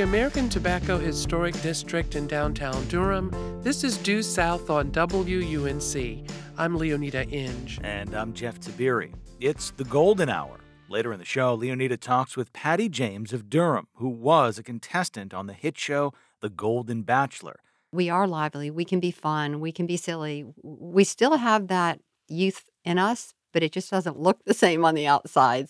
the American Tobacco Historic District in downtown Durham, this is Due South on WUNC. I'm Leoneda Inge. And I'm Jeff Tiberii. It's the golden hour. Later in the show, Leoneda talks with Patty James of Durham, who was a contestant on the hit show The Golden Bachelor. We are lively. We can be fun. We can be silly. We still have that youth in us, but it just doesn't look the same on the outside.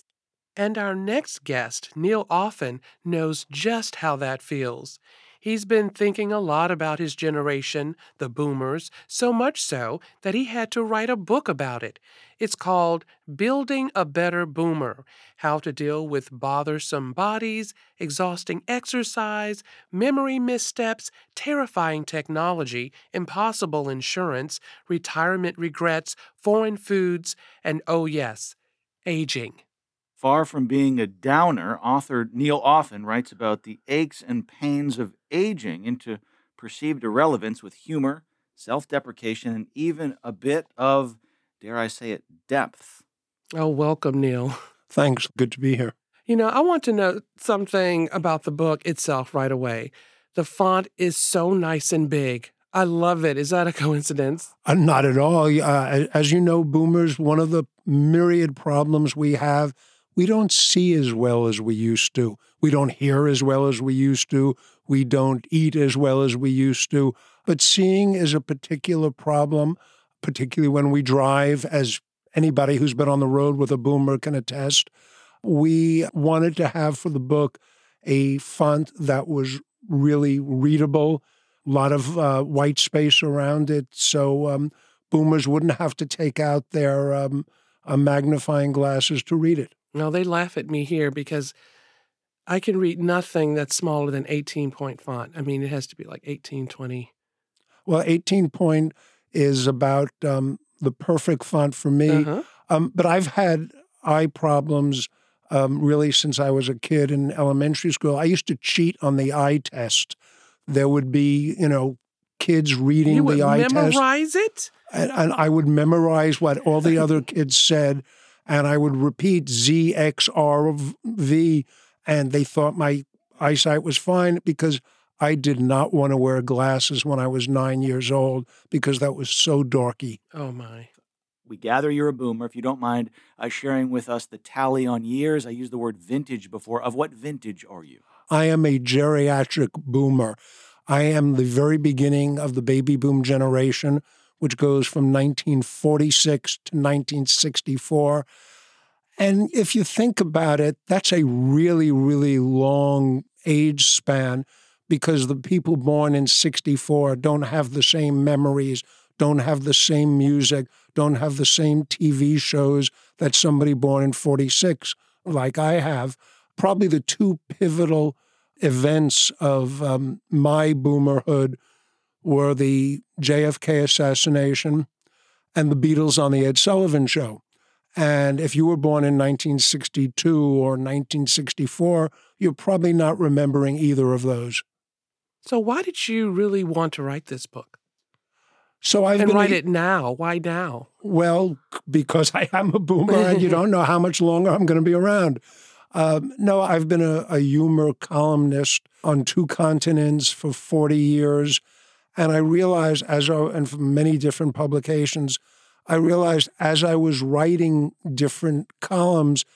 And our next guest, Neil Offen, knows just how that feels. He's been thinking a lot about his generation, the boomers, so much so that he had to write a book about it. It's called Building a Better Boomer How to Deal with Bothersome Bodies, Exhausting Exercise, Memory Missteps, Terrifying Technology, Impossible Insurance, Retirement Regrets, Foreign Foods, and oh, yes, aging. Far from being a downer, author Neil Offen writes about the aches and pains of aging into perceived irrelevance with humor, self deprecation, and even a bit of, dare I say it, depth. Oh, welcome, Neil. Thanks. Good to be here. You know, I want to know something about the book itself right away. The font is so nice and big. I love it. Is that a coincidence? Uh, not at all. Uh, as you know, boomers, one of the myriad problems we have we don't see as well as we used to. We don't hear as well as we used to. We don't eat as well as we used to. But seeing is a particular problem, particularly when we drive, as anybody who's been on the road with a boomer can attest. We wanted to have for the book a font that was really readable, a lot of uh, white space around it, so um, boomers wouldn't have to take out their um, uh, magnifying glasses to read it. Now they laugh at me here because I can read nothing that's smaller than 18 point font. I mean, it has to be like 18, 20. Well, 18 point is about um, the perfect font for me. Uh-huh. Um, but I've had eye problems um, really since I was a kid in elementary school. I used to cheat on the eye test. There would be, you know, kids reading you the eye memorize test. Memorize it? And, and I would memorize what all the other kids said and I would repeat ZXRV, and they thought my eyesight was fine because I did not want to wear glasses when I was nine years old because that was so dorky. Oh, my. We gather you're a boomer. If you don't mind uh, sharing with us the tally on years, I used the word vintage before. Of what vintage are you? I am a geriatric boomer. I am the very beginning of the baby boom generation which goes from 1946 to 1964. And if you think about it, that's a really, really long age span because the people born in 64 don't have the same memories, don't have the same music, don't have the same TV shows that somebody born in 46, like I have. Probably the two pivotal events of um, my boomerhood were the JFK assassination and the Beatles on the Ed Sullivan Show. And if you were born in 1962 or 1964, you're probably not remembering either of those. So, why did you really want to write this book? So I've and write a, it now. Why now? Well, because I am a boomer, and you don't know how much longer I'm going to be around. Um, no, I've been a, a humor columnist on two continents for 40 years. And I realized, as I, and from many different publications, I realized as I was writing different columns,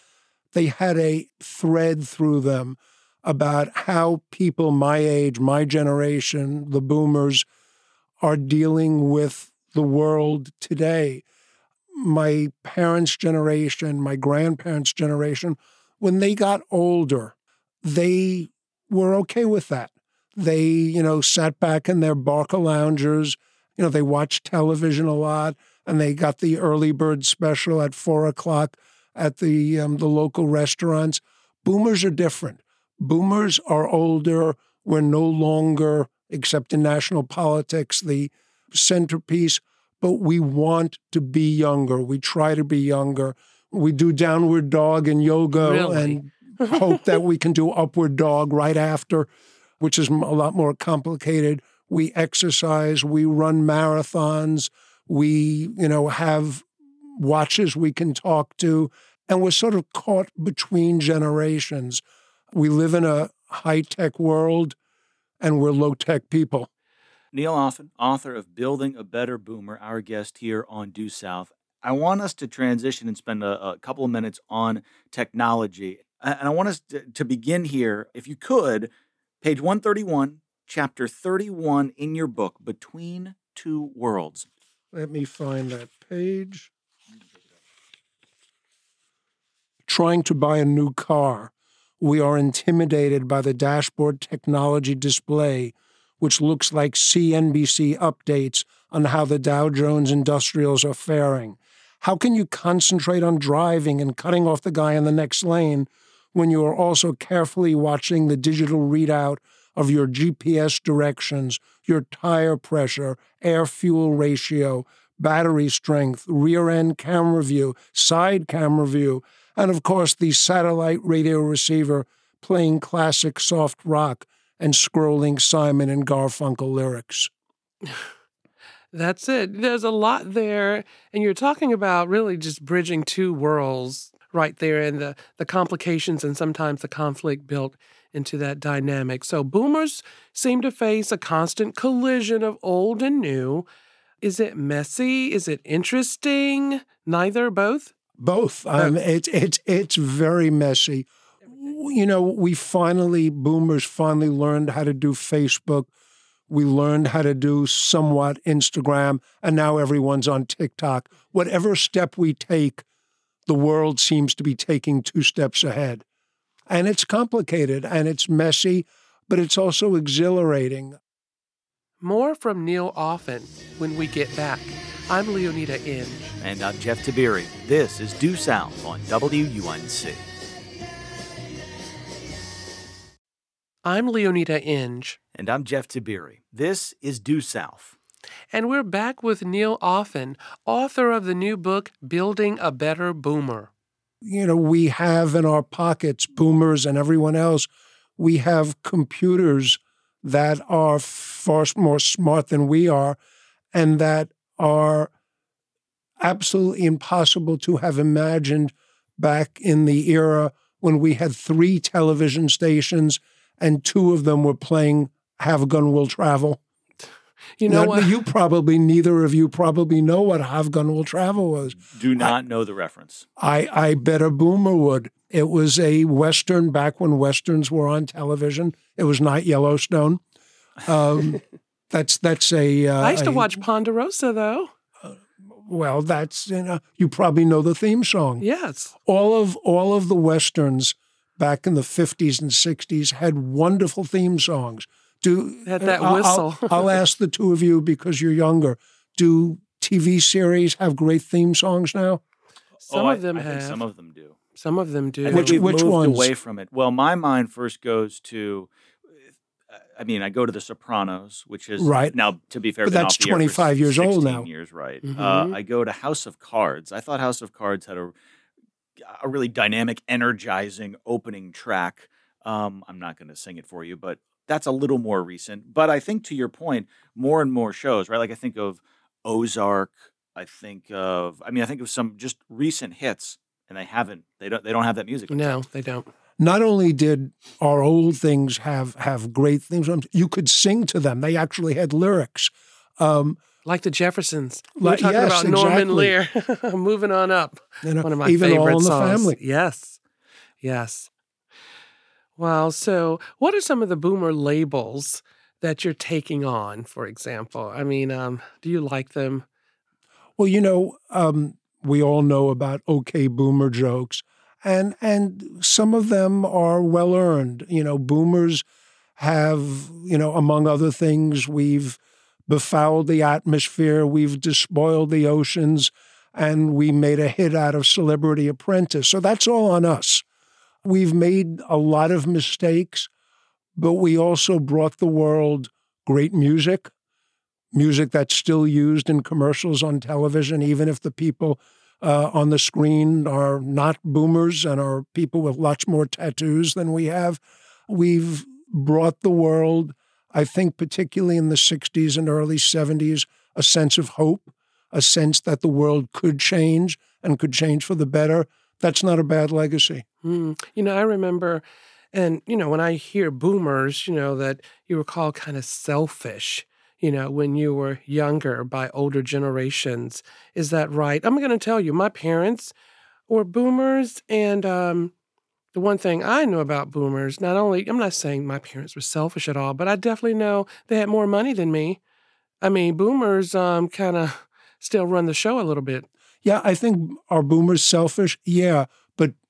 they had a thread through them about how people my age, my generation, the boomers, are dealing with the world today. My parents' generation, my grandparents' generation, when they got older, they were okay with that. They, you know, sat back in their Barca loungers. You know, they watched television a lot, and they got the early bird special at four o'clock at the um, the local restaurants. Boomers are different. Boomers are older. We're no longer, except in national politics, the centerpiece. But we want to be younger. We try to be younger. We do downward dog and yoga really? and hope that we can do upward dog right after which is a lot more complicated. We exercise, we run marathons, we, you know, have watches we can talk to, and we're sort of caught between generations. We live in a high tech world and we're low tech people. Neil Offen, author of Building a Better Boomer, our guest here on Due South. I want us to transition and spend a, a couple of minutes on technology. And I want us to, to begin here, if you could, page 131, chapter 31 in your book, Between Two Worlds. Let me find that page. Trying to buy a new car, we are intimidated by the dashboard technology display, which looks like CNBC updates on how the Dow Jones Industrials are faring. How can you concentrate on driving and cutting off the guy in the next lane when you are also carefully watching the digital readout of your GPS directions, your tire pressure, air fuel ratio, battery strength, rear end camera view, side camera view, and of course the satellite radio receiver playing classic soft rock and scrolling Simon and Garfunkel lyrics. That's it. There's a lot there. And you're talking about really just bridging two worlds right there and the, the complications and sometimes the conflict built into that dynamic. So boomers seem to face a constant collision of old and new. Is it messy? Is it interesting? Neither, both? Both. Um, it's it's it's very messy. You know, we finally boomers finally learned how to do Facebook. We learned how to do somewhat Instagram, and now everyone's on TikTok. Whatever step we take, the world seems to be taking two steps ahead. And it's complicated and it's messy, but it's also exhilarating. More from Neil Offen when we get back. I'm Leoneda Inge. And I'm Jeff Tiberii. This is Due South on WUNC. I'm Leoneda Inge. And I'm Jeff Tiberii. This is Due South. And we're back with Neil Offen, author of the new book, Building a Better Boomer. You know, we have in our pockets, boomers and everyone else, we have computers that are far more smart than we are and that are absolutely impossible to have imagined back in the era when we had three television stations and two of them were playing Have a Gun Will Travel. You know Now, what? You probably, neither of you probably know what Have Will Travel was. Do not know the reference. I, I bet a boomer would. It was a Western back when Westerns were on television. It was not Yellowstone. Um, that's that's a. Uh, I used to a- watch Ponderosa, though. Well, that's you know you probably know the theme song. Yes. All of all of the westerns back in the fifties and sixties had wonderful theme songs. Do Had that I'll- I'll- whistle. I'll, ask the two of you because you're younger. Do TV series have great theme songs now? Some Oh, of them I, I think have. some of them do. Some of them do. I think Which- we've which moved ones? away from it. Well, my mind first goes to. I mean, I go to The Sopranos, which is Right. now. To be fair, But that's off the air for 25 years old 16 now. Years, right? Mhm. Uh, I go to House of Cards. I thought House of Cards had a a really dynamic, energizing opening track. Um, I'm not going to sing it for you, but that's a little more recent. But I think to your point, more and more shows, right? Like I think of Ozark. I think of. I mean, I think of some just recent hits, and they haven't. They don't. They don't have that music. no, they don't. Not only did our old things have have great things, you could sing to them. They actually had lyrics. Um, Like the Jeffersons. We Like- were talking yes, about Norman exactly. Lear. Moving on up. you know, One of my even favorite all in the songs. family. Yes. Yes. Wow. So, what are some of the boomer labels that you're taking on, for example? I mean, um, do you like them? Well, you know, um, we all know about okay boomer jokes, and and some of them are well earned. You know, boomers have, you know, among other things, we've befouled the atmosphere, we've despoiled the oceans, and we made a hit out of Celebrity Apprentice. So that's all on us. We've made a lot of mistakes, but we also brought the world great music, music that's still used in commercials on television, even if the people uh, on the screen are not boomers and are people with lots more tattoos than we have. We've brought the world, I think, particularly in the 60s and early 70s, a sense of hope, a sense that the world could change and could change for the better. That's not a bad legacy. Hmm. You know, I remember And, you know, when I hear boomers, you know, that you were called kind of selfish, you know, when you were younger by older generations. Is that right? I'm going to tell you, my parents were boomers. And um, the one thing I know about boomers, not only, I'm not saying my parents were selfish at all, but I definitely know they had more money than me. I mean, boomers um, kind of still run the show a little bit. Yeah, I think are boomers selfish? Yeah,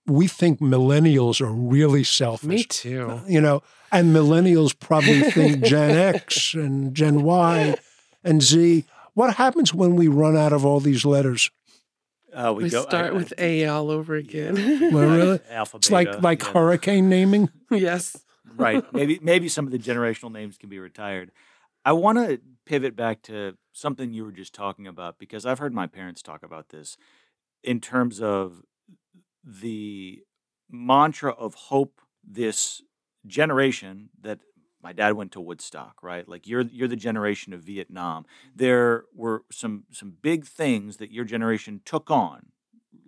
we think millennials are really selfish. Me too. You know, and millennials probably think Gen X and Gen Y and Z. What happens when we run out of all these letters? Uh, We, go- start I- I- with A all over again. Well, really? Alpha, It's like like yeah. hurricane naming. yes. right. Maybe maybe some of the generational names can be retired. I want to pivot back to something you were just talking about because I've heard my parents talk about this in terms of the mantra of hope this generation that my dad went to Woodstock, right? Like you're you're the generation of Vietnam. There were some some big things that your generation took on,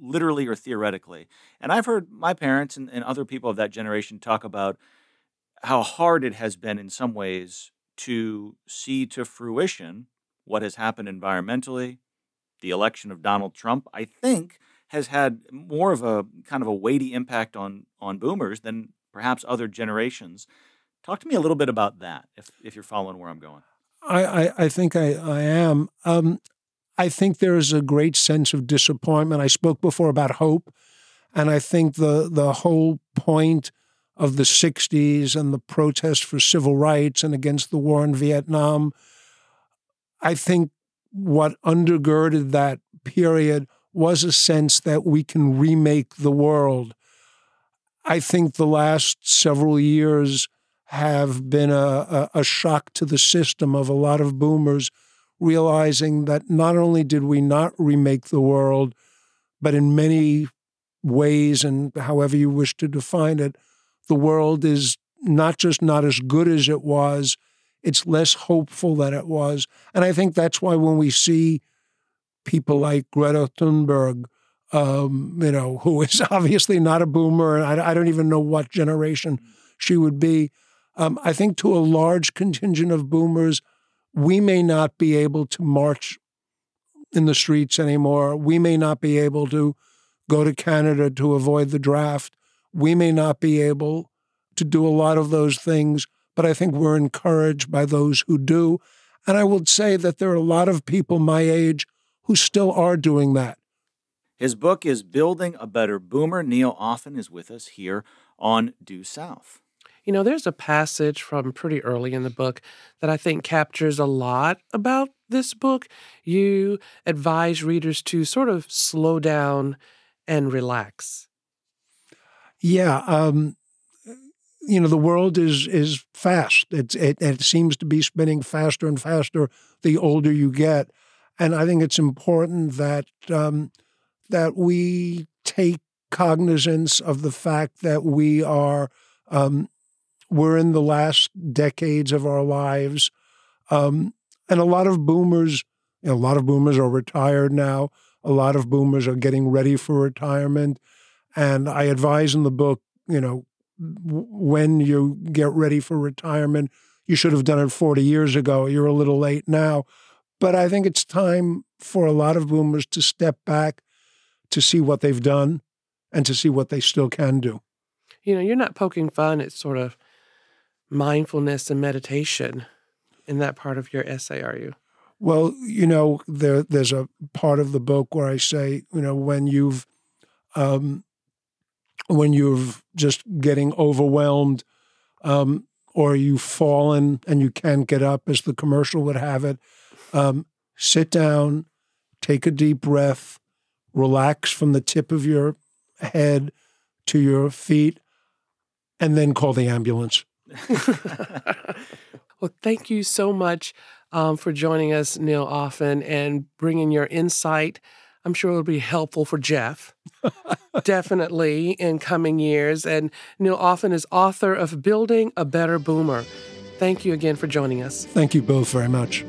literally or theoretically. And I've heard my parents and, and other people of that generation talk about how hard it has been in some ways to see to fruition what has happened environmentally. The election of Donald Trump, I think, has had more of a kind of a weighty impact on on boomers than perhaps other generations. Talk to me a little bit about that, if if you're following where I'm going. I, I, I think I, I am. Um, I think there is a great sense of disappointment. I spoke before about hope, and I think the the whole point of the '60s and the protest for civil rights and against the war in Vietnam. I think what undergirded that period was a sense that we can remake the world. I think the last several years have been a, a, a shock to the system of a lot of boomers realizing that not only did we not remake the world, but in many ways, and however you wish to define it, the world is not just not as good as it was, it's less hopeful than it was. And I think that's why when we see people like Greta Thunberg, um, you know, who is obviously not a boomer, and I, I don't even know what generation she would be. Um, I think to a large contingent of boomers, we may not be able to march in the streets anymore. We may not be able to go to Canada to avoid the draft. We may not be able to do a lot of those things, but I think we're encouraged by those who do. And I would say that there are a lot of people my age who still are doing that. His book is Building a Better Boomer. Neil Offen is with us here on Due South. You know, there's a passage from pretty early in the book that I think captures a lot about this book. You advise readers to sort of slow down and relax. Yeah, um, you know the world is is fast. It's it, it seems to be spinning faster and faster the older you get, and I think it's important that um, that we take cognizance of the fact that we are um, we're in the last decades of our lives, um, and a lot of boomers, you know, a lot of boomers are retired now. A lot of boomers are getting ready for retirement, and I advise in the book, you know, when you get ready for retirement, you should have done it 40 years ago. You're a little late now. But I think it's time for a lot of boomers to step back to see what they've done and to see what they still can do. You know, you're not poking fun at sort of mindfulness and meditation in that part of your essay, are you? Well, you know, there there's a part of the book where I say, you know, when you've um, when you've just getting overwhelmed, um, or you've fallen and you can't get up, as the commercial would have it, um, sit down, take a deep breath, relax from the tip of your head to your feet, and then call the ambulance. well, thank you so much um, for joining us, Neil Offen, and bringing your insight. I'm sure it'll be helpful for Jeff, definitely in coming years. And Neil Offen is author of Building a Better Boomer. Thank you again for joining us. Thank you both very much.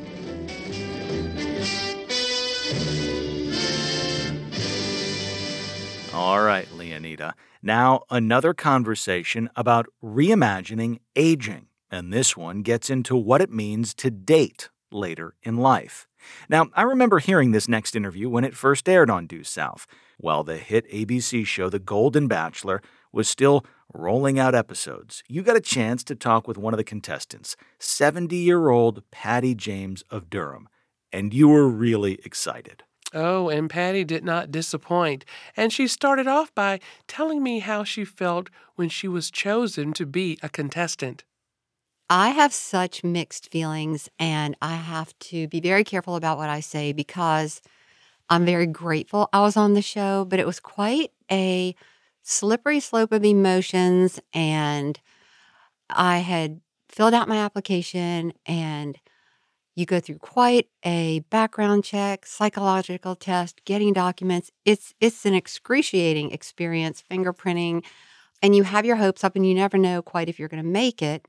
All right, Leoneda. Now, another conversation about reimagining aging. And this one gets into what it means to date later in life. Now, I remember hearing this next interview when it first aired on Due South, while the hit ABC show The Golden Bachelor was still rolling out episodes. You got a chance to talk with one of the contestants, 70 year old Patty James of Durham, and you were really excited. Oh, and Patty did not disappoint. And she started off by telling me how she felt when she was chosen to be a contestant. I have such mixed feelings, and I have to be very careful about what I say because I'm very grateful I was on the show, but it was quite a slippery slope of emotions. And I had filled out my application, and you go through quite a background check, psychological test, getting documents. It's it's an excruciating experience, fingerprinting, and you have your hopes up and you never know quite if you're going to make it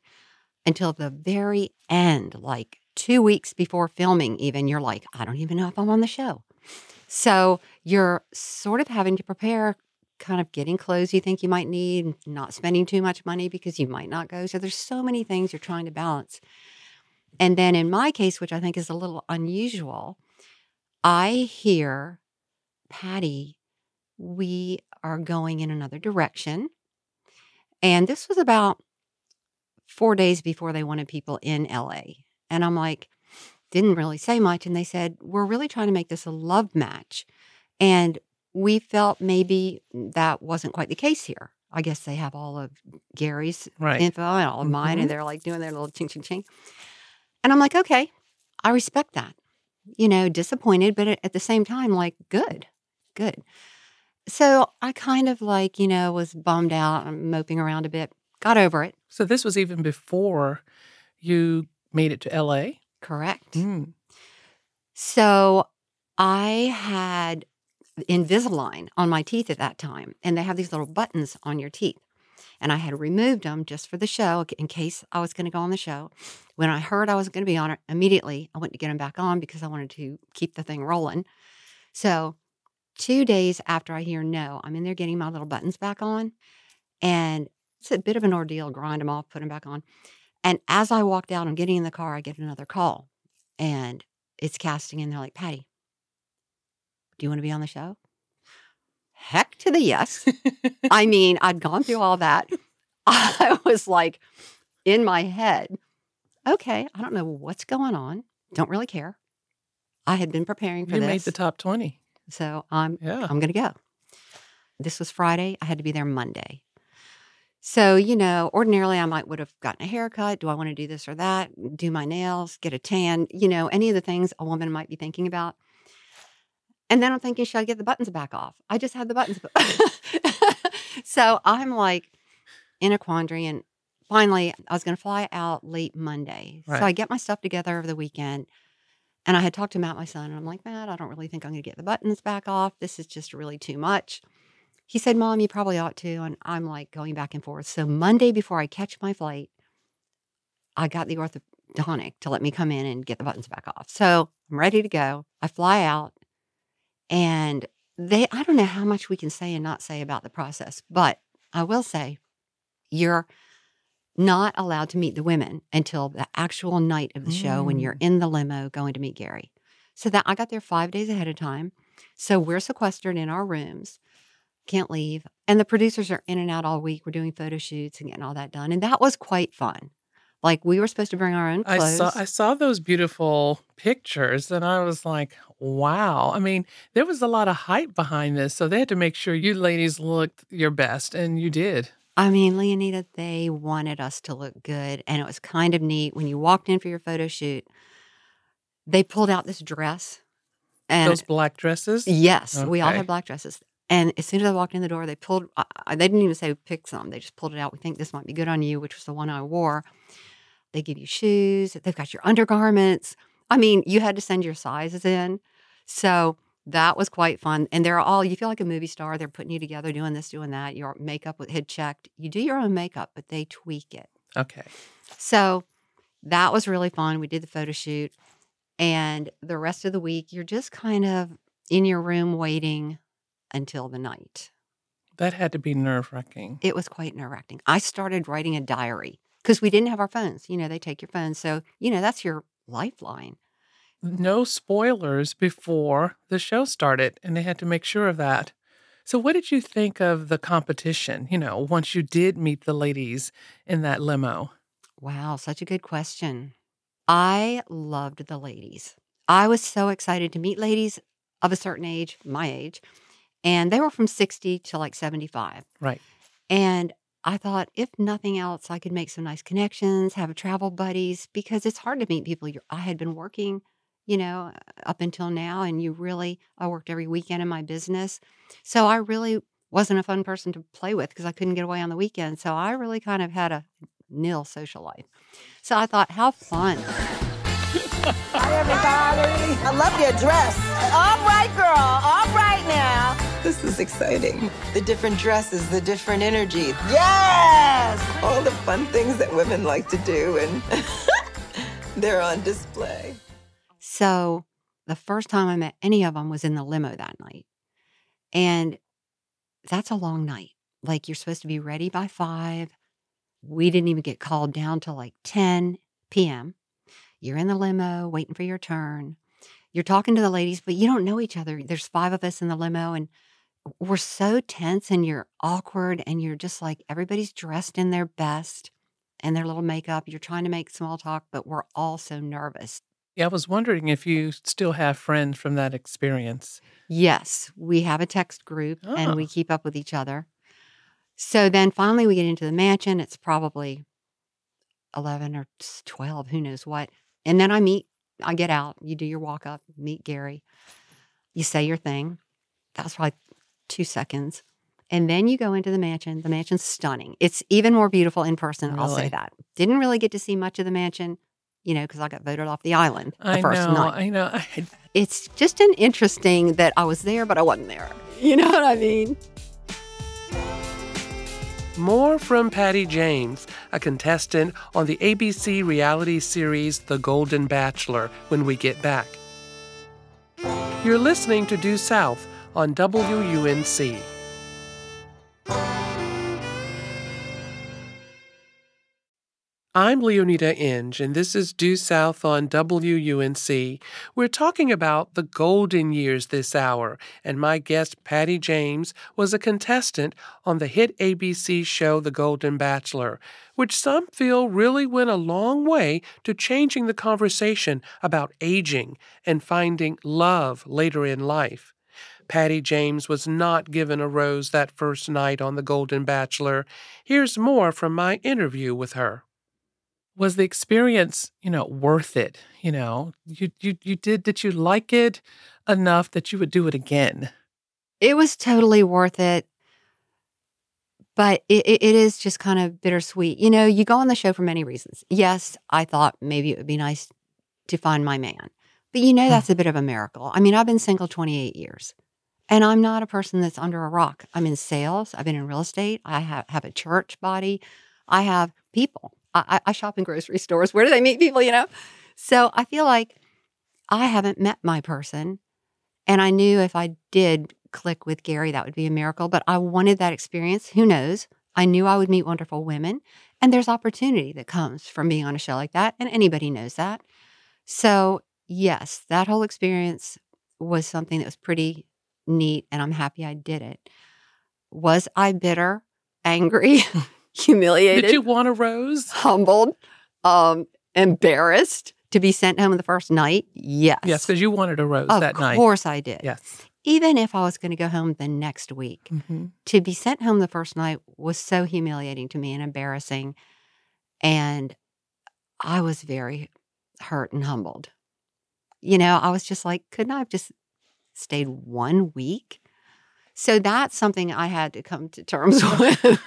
until the very end, like 2 weeks before filming even you're like, I don't even know if I'm on the show. So, you're sort of having to prepare kind of getting clothes you think you might need, not spending too much money because you might not go. So there's so many things you're trying to balance. And then in my case, which I think is a little unusual, I hear, Patty, we are going in another direction. And this was about four days before they wanted people in LA. And I'm like, didn't really say much. And they said, we're really trying to make this a love match. And we felt maybe that wasn't quite the case here. I guess they have all of Gary's Right. info and all of mine, Mhm. and they're like doing their little ching, ching, ching. And I'm like, okay, I respect that. You know, disappointed, but at the same time, like, good, good. So I kind of like, you know, was bummed out and moping around a bit, got over it. So this was even before you made it to LA? Correct. Mm. So I had Invisalign on my teeth at that time, and they have these little buttons on your teeth. And I had removed them just for the show in case I was going to go on the show. When I heard I was going to be on it, immediately I went to get them back on because I wanted to keep the thing rolling. So, two days after I hear no, I'm in there getting my little buttons back on. And it's a bit of an ordeal, grind them off, put them back on. And as I walked out, I'm getting in the car, I get another call and it's casting and they're like, Patty, do you want to be on the show? Heck to the yes. I mean, I'd gone through all that. I was like in my head, okay, I don't know what's going on. Don't really care. I had been preparing for You this. made the top 20. so I'm Yeah. I'm going to go. This was Friday. I had to be there Monday. So, you know, ordinarily I might would have gotten a haircut. Do I want to do this or that? Do my nails, get a tan, you know, any of the things a woman might be thinking about. And then I'm thinking, should I get the buttons back off? I just had the buttons. so I'm like in a quandary. And finally, I was going to fly out late Monday. Right. So I get my stuff together over the weekend. And I had talked to Matt, my son, and I'm like, Matt, I don't really think I'm going to get the buttons back off. This is just really too much. He said, Mom, you probably ought to. And I'm like going back and forth. So Monday before I catch my flight, I got the orthodontic to let me come in and get the buttons back off. So I'm ready to go. I fly out and they, I don't know how much we can say and not say about the process, but I will say you're not allowed to meet the women until the actual night of the show when you're mm. in the limo going to meet Gary. So that I got there five days ahead of time. So we're sequestered in our rooms, can't leave. And the producers are in and out all week. We're doing photo shoots and getting all that done. And that was quite fun. Like we were supposed to bring our own clothes. I saw I saw those beautiful pictures and I was like, wow. I mean, there was a lot of hype behind this. So they had to make sure you ladies looked your best and you did. I mean, Leoneda, they wanted us to look good. And it was kind of neat. When you walked in for your photo shoot, they pulled out this dress. And Those black dresses. yes, we all had black dresses. And as soon as I walked in the door, they pulled, I, I- they didn't even say pick some. They just pulled it out. We think this might be good on you, which was the one I wore. They give you shoes, they've got your undergarments. I mean, you had to send your sizes in. So that was quite fun. And they're all, you feel like a movie star. They're putting you together, doing this, doing that. Your makeup had checked. You do your own makeup, but they tweak it. Okay. So that was really fun. We did the photo shoot. And the rest of the week, you're just kind of in your room waiting until the night. That had to be nerve wracking. It was quite nerve wracking. I started writing a diary because we didn't have our phones. You know, they take your phone. So, you know, that's your lifeline. No spoilers before the show started, and they had to make sure of that. So, what did you think of the competition? You know, once you did meet the ladies in that limo? Wow, such a good question. I loved the ladies. I was so excited to meet ladies of a certain age, my age, and they were from 60 to like 75. Right. And I thought, if nothing else, I could make some nice connections, have travel buddies, because it's hard to meet people. You're, I had been working, you know, up until now, and you really, I worked every weekend in my business. So I really wasn't a fun person to play with because I couldn't get away on the weekend. So I really kind of had a nil social life. So I thought, how fun. Hi, everybody. I love your dress. All right, girl. All right now. This is exciting. The different dresses, the different energy, Yes. all the fun things that women like to do, and they're on display. So the first time I met any of them was in the limo that night. And that's a long night. Like you're supposed to be ready by five. We didn't even get called down till like 10 p.m. You're in the limo waiting for your turn. You're talking to the ladies, but you don't know each other. There's five of us in the limo, and we're so tense and you're awkward, and you're just like everybody's dressed in their best and their little makeup. You're trying to make small talk, but we're all so nervous. Yeah, I was wondering if you still have friends from that experience. Yes, we have a text group and Oh. we ah. keep up with each other. So then finally we get into the mansion. It's probably 11 or 12, who knows what. And then I meet, I get out, you do your walk up, meet Gary, you say your thing. That was probably two seconds. And then you go into the mansion. The mansion's stunning. It's even more beautiful in person, I'll say that. Didn't really get to see much of the mansion, you know, because I got voted off the island the I first know, night I know. I, it's just an interesting that I was there, but I wasn't there. You know what I mean? More from Patty James, a contestant on the ABC reality series The Golden Bachelor, when we get back. You're listening to Due South on WUNC. I'm Leoneda Inge, and this is Due South on WUNC. We're talking about the golden years this hour, and my guest, Patty James, was a contestant on the hit ABC show The Golden Bachelor, which some feel really went a long way to changing the conversation about aging and finding love later in life. Patty James was not given a rose that first night on The Golden Bachelor. Here's more from my interview with her was the experience you know worth it you know you you you did did you like it enough that you would do it again It was totally worth it. But it, it, it is just kind of bittersweet. You know, you go on the show for many reasons. Yes, I thought maybe it would be nice to find my man. But you know, hmm. that's a bit of a miracle. I mean, I've been single 28 years and I'm not a person that's under a rock. I'm in sales, I've been in real estate, I have, have a church body, I have people. I, I shop in grocery stores. Where do they meet people, you know? So I feel like I haven't met my person. And I knew if I did click with Gary, that would be a miracle. But I wanted that experience. Who knows? I knew I would meet wonderful women. And there's opportunity that comes from being on a show like that. And anybody knows that. So, yes, that whole experience was something that was pretty neat. And I'm happy I did it. Was I bitter, angry, humiliated? did you want a rose humbled, um, embarrassed to be sent home the first night? Yes. yes because you wanted a rose of that night Of course I did. yes Even if I was going to go home the next week, hmm to be sent home the first night was so humiliating to me and embarrassing. And I was very hurt and humbled. You know, I was just like, couldn't I have just stayed one week? So that's something I had to come to terms with.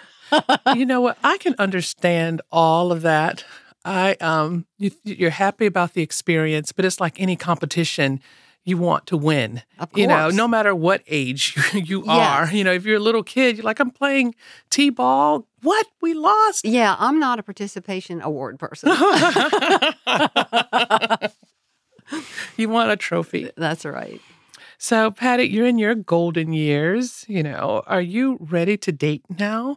you know what i can understand all of that i um you, you're happy about the experience but it's like any competition you want to win of you know no matter what age you, you Yes. are you know if you're a little kid you're like i'm playing t-ball what we lost Yeah, I'm not a participation award person. you want a trophy That's right. So, Patty, you're in your golden years. You know, are you ready to date now?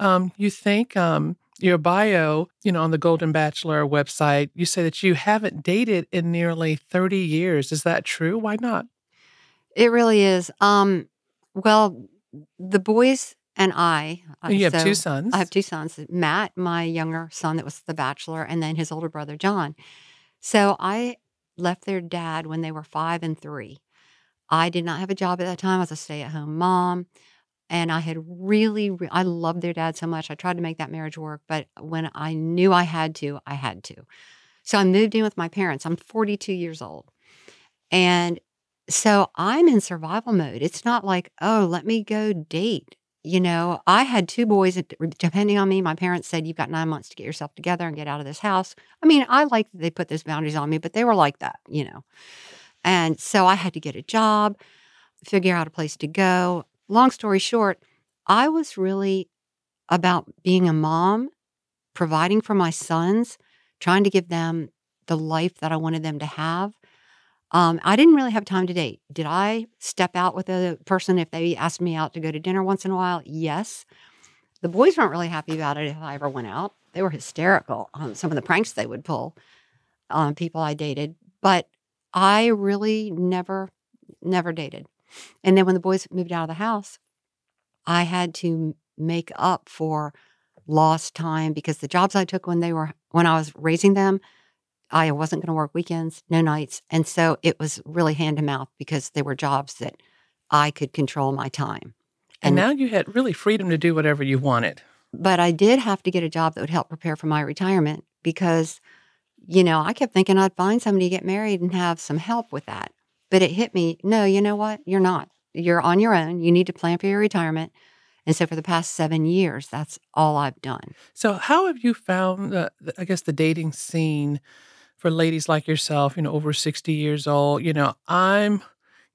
Um, you think um, your bio, you know, on the Golden Bachelor website, you say that you haven't dated in nearly 30 years. Is that true? Why not? It really is. Um, well, the boys and I. uh, you have so two sons. I have two sons. Matt, my younger son, that was the bachelor, and then his older brother John. So I left their dad when they were five and three. I did not have a job at that time. I was a stay-at-home mom, and I had really, re- I loved their dad so much. I tried to make that marriage work, but when I knew I had to, I had to. So I moved in with my parents. I'm 42 years old, and so I'm in survival mode. It's not like, oh, let me go date. You know, I had two boys depending on me. My parents said, You've got nine months to get yourself together and get out of this house. I mean, I like that they put those boundaries on me, but they were like that, you know. And so I had to get a job, figure out a place to go. Long story short, I was really about being a mom, providing for my sons, trying to give them the life that I wanted them to have. Um, I didn't really have time to date. Did I step out with a person if they asked me out to go to dinner once in a while? Yes. The boys weren't really happy about it if I ever went out. They were hysterical on some of the pranks they would pull on people I dated. But I really never, never dated. And then when the boys moved out of the house, I had to make up for lost time because the jobs I took when they were when I was raising them, I wasn't going to work weekends, no nights. And so it was really hand to mouth because they were jobs that I could control my time. and now you had really freedom to do whatever you wanted. But I did have to get a job that would help prepare for my retirement because, you know, I kept thinking I'd find somebody to get married and have some help with that. But it hit me no, you know what? You're not. You're on your own. You need to plan for your retirement. And so for the past seven years, that's all I've done. So, how have you found, the- I guess, the dating scene for ladies like yourself, you know, over 60 years old? You know, I'm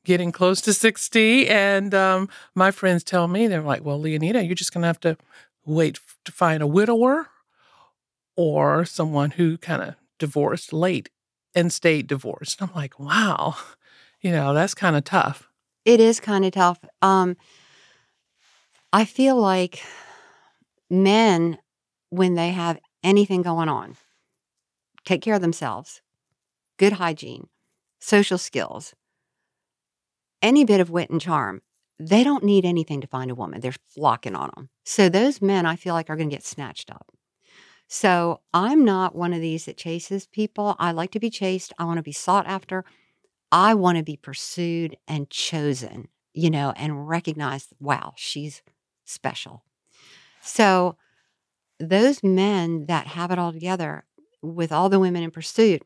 getting close to 60, and um, my friends tell me, they're like, well, Leoneda, you're just going to have to wait to find a widower or someone who kind of divorced late and stayed divorced. I'm like, wow, you know, that's kind of tough. It is kind of tough. Um, I feel like men, when they have anything going on, take care of themselves, good hygiene, social skills, any bit of wit and charm. They don't need anything to find a woman. They're flocking on them. So those men, I feel like, are going to get snatched up. So I'm not one of these that chases people. I like to be chased. I want to be sought after. I want to be pursued and chosen, you know, and recognized, wow, she's special. So those men that have it all together with all the women in pursuit,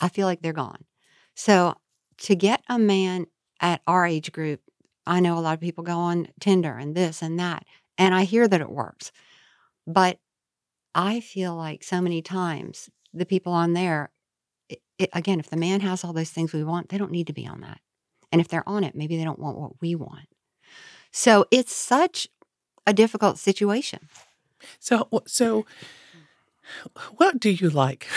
I feel like they're gone. So to get a man at our age group, I know a lot of people go on Tinder and this and that, and I hear that it works. But I feel like so many times the people on there, it, it, again, if the man has all those things we want, they don't need to be on that. And if they're on it, maybe they don't want what we want. So it's such a difficult situation. So, so what do you like?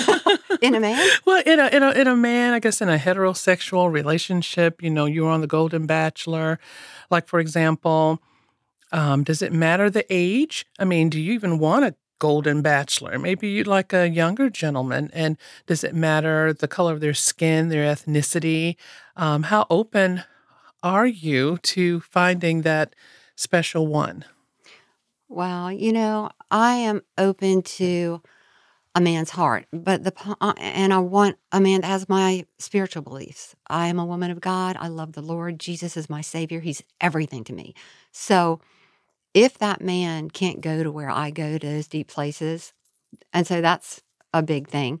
In a man? Well, in a in a in a man, I guess in a heterosexual relationship, you know, you're on the Golden Bachelor. Like for example, um, does it matter the age? I mean, do you even want a Golden Bachelor? Maybe you'd like a younger gentleman. And does it matter the color of their skin, their ethnicity? Um, how open are you to finding that special one? Well, you know, I am open to a man's heart, but the uh, and I want a man that has my spiritual beliefs. I am a woman of God. I love the Lord. Jesus is my savior. He's everything to me. So, if that man can't go to where I go to those deep places, and so that's a big thing.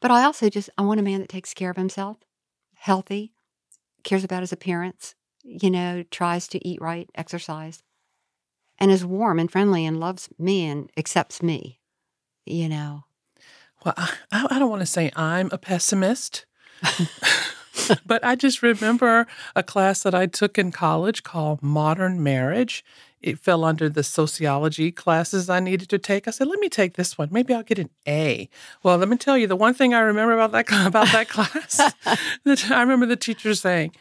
But I also just I want a man that takes care of himself, healthy, cares about his appearance, you know, tries to eat right, exercise, and is warm and friendly and loves me and accepts me. You know, Well, I, I don't want to say I'm a pessimist, but I just remember a class that I took in college called Modern Marriage. it fell under the sociology classes I needed to take. I said, let me take this one. Maybe I'll get an A. Well, let me tell you, the one thing I remember about that about that class, I remember the teacher saying,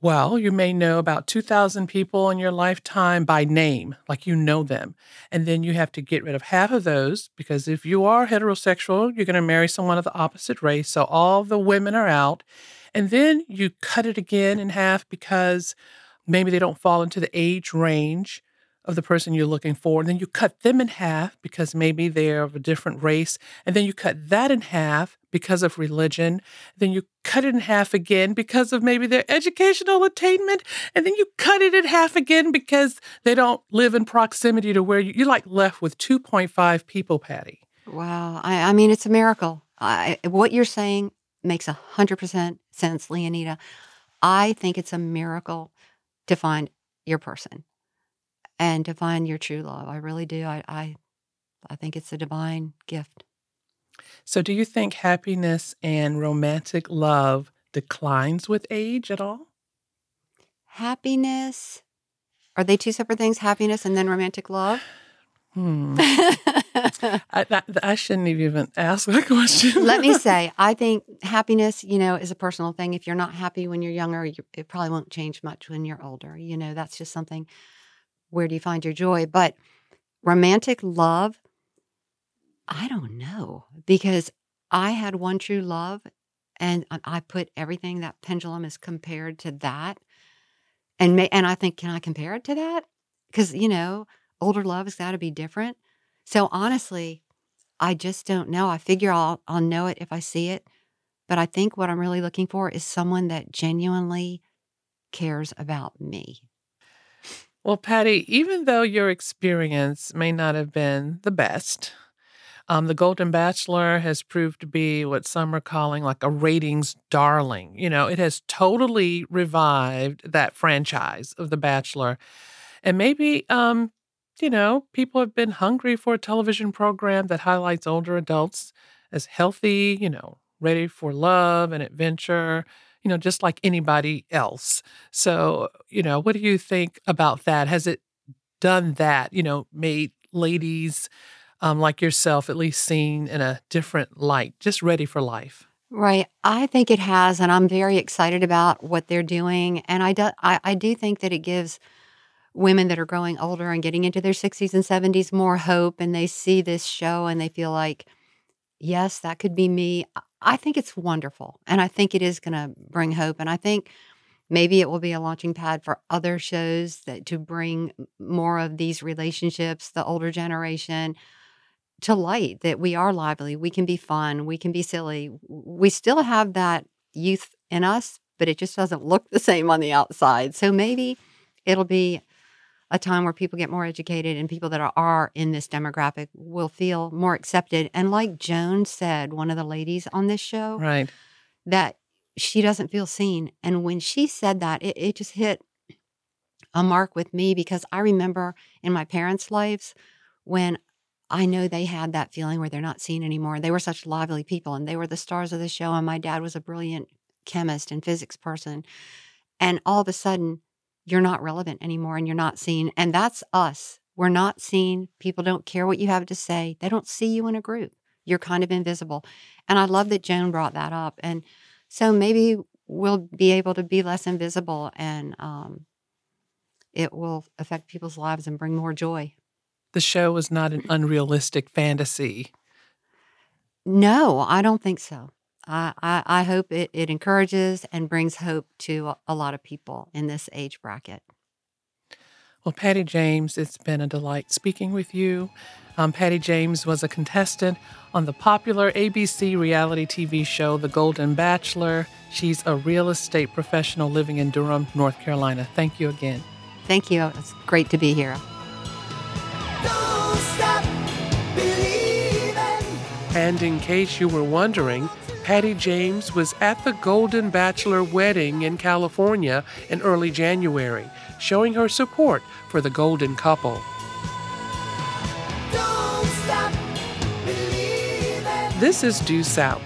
well, you may know about 2,000 people in your lifetime by name, like you know them. And then you have to get rid of half of those because if you are heterosexual, you're going to marry someone of the opposite race. So all the women are out. And then you cut it again in half because maybe they don't fall into the age range of the person you're looking for. And then you cut them in half because maybe they're of a different race. And then you cut that in half because of religion. Then you cut it in half again because of maybe their educational attainment. And then you cut it in half again because they don't live in proximity to where you, you're like left with 2.5 people, Patty. Wow. I, I mean, it's a miracle. I, what you're saying makes 100% sense, Leoneda. I think it's a miracle to find your person and to find your true love. I really do. I, I, I think it's a divine gift. So, do you think happiness and romantic love declines with age at all? Happiness. Are they two separate things? Happiness and then romantic love? Hmm. I, that, I shouldn't have even asked that question. Let me say, I think happiness, you know, is a personal thing. If you're not happy when you're younger, you, it probably won't change much when you're older. You know, that's just something. Where do you find your joy? But romantic love, I don't know because I had one true love and I put everything that pendulum is compared to that. And may, and I think, can I compare it to that? Because, you know, older love has got to be different. So honestly, I just don't know. I figure I'll I'll know it if I see it. But I think what I'm really looking for is someone that genuinely cares about me. Well, Patty, even though your experience may not have been the best, um, the Golden Bachelor has proved to be what some are calling like a ratings darling. You know, it has totally revived that franchise of The Bachelor. And maybe, um, you know, people have been hungry for a television program that highlights older adults as healthy, you know, ready for love and adventure, you know, just like anybody else. So, you know, what do you think about that? Has it done that, you know, made ladies um, like yourself at least seen in a different light, just ready for life? Right. I think it has, and I'm very excited about what they're doing. And I do, I, I do think that it gives women that are growing older and getting into their 60s and 70s more hope, and they see this show and they feel like, yes, that could be me. I think it's wonderful, and I think it is going to bring hope. And I think maybe it will be a launching pad for other shows that to bring more of these relationships, the older generation, to light that we are lively, we can be fun, we can be silly. We still have that youth in us, but it just doesn't look the same on the outside. So maybe it'll be a time where people get more educated and people that are, are in this demographic will feel more accepted. And like Joan said, one of the ladies on this show, right, that she doesn't feel seen. And when she said that, it, it just hit a mark with me because I remember in my parents' lives when I know they had that feeling where they're not seen anymore. They were such lively people and they were the stars of the show. And my dad was a brilliant chemist and physics person. And all of a sudden, you're not relevant anymore and you're not seen. And that's us. We're not seen. People don't care what you have to say, they don't see you in a group. You're kind of invisible. And I love that Joan brought that up. And so maybe we'll be able to be less invisible and um, it will affect people's lives and bring more joy the show was not an unrealistic fantasy. No, I don't think so. I, I, I hope it, it encourages and brings hope to a, a lot of people in this age bracket. Well, Patty James, it's been a delight speaking with you. Um, Patty James was a contestant on the popular ABC reality TV show, The Golden Bachelor. She's a real estate professional living in Durham, North Carolina. Thank you again. Thank you. It's great to be here. And in case you were wondering, Patty James was at the Golden Bachelor wedding in California in early January, showing her support for the Golden couple. This is Due South.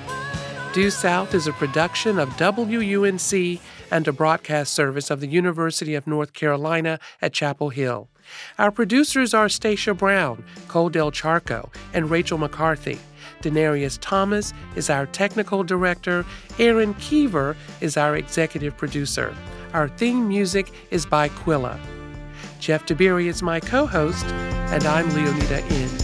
Due South is a production of WUNC and a broadcast service of the University of North Carolina at Chapel Hill. Our producers are Stacia Brown, Cole Del Charco, and Rachel McCarthy. Denarius Thomas is our technical director. Aaron Keever is our executive producer. Our theme music is by Quilla. Jeff Tiberii is my co host, and I'm Leoneda N.